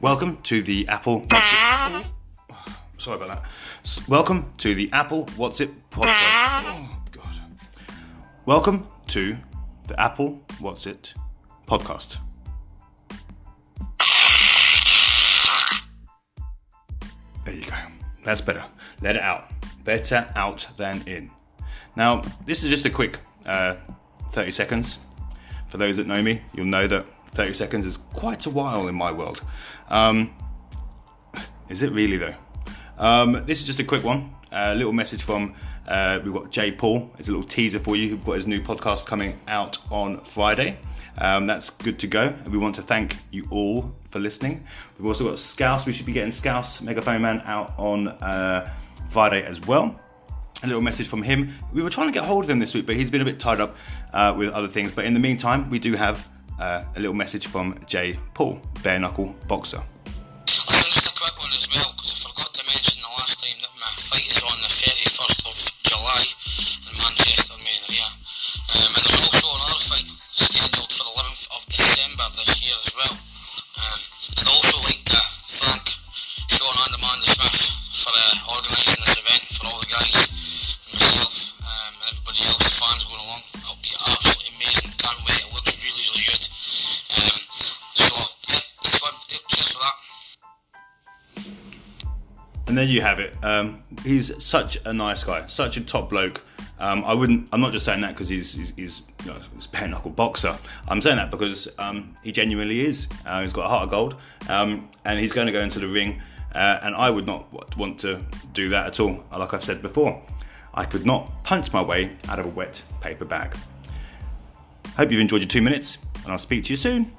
Welcome to the Apple. What's it? Oh, sorry about that. S- Welcome to the Apple What's It podcast. Oh God. Welcome to the Apple What's It podcast. There you go. That's better. Let it out. Better out than in. Now, this is just a quick uh, 30 seconds. For those that know me, you'll know that 30 seconds is quite a while in my world. Um, is it really though? Um, this is just a quick one. A little message from uh, we've got Jay Paul. It's a little teaser for you. We've got his new podcast coming out on Friday. Um, that's good to go. We want to thank you all for listening. We've also got Scouse. We should be getting Scouse Megaphone Man out on uh, Friday as well. A little message from him. We were trying to get hold of him this week, but he's been a bit tied up uh, with other things. But in the meantime, we do have uh, a little message from Jay Paul, bare knuckle boxer. Listen, just a quick one as well, because I forgot to mention the last time that my fight is on the 31st of July in Manchester, main. Um, and there's also another fight scheduled for the 11th of December this year as well. Um, also like And there you have it. Um, he's such a nice guy, such a top bloke. Um, I wouldn't. I'm not just saying that because he's he's, he's, you know, he's a bare knuckle boxer. I'm saying that because um, he genuinely is. Uh, he's got a heart of gold, um, and he's going to go into the ring. Uh, and I would not want to do that at all. Like I've said before, I could not punch my way out of a wet paper bag. Hope you've enjoyed your two minutes, and I'll speak to you soon.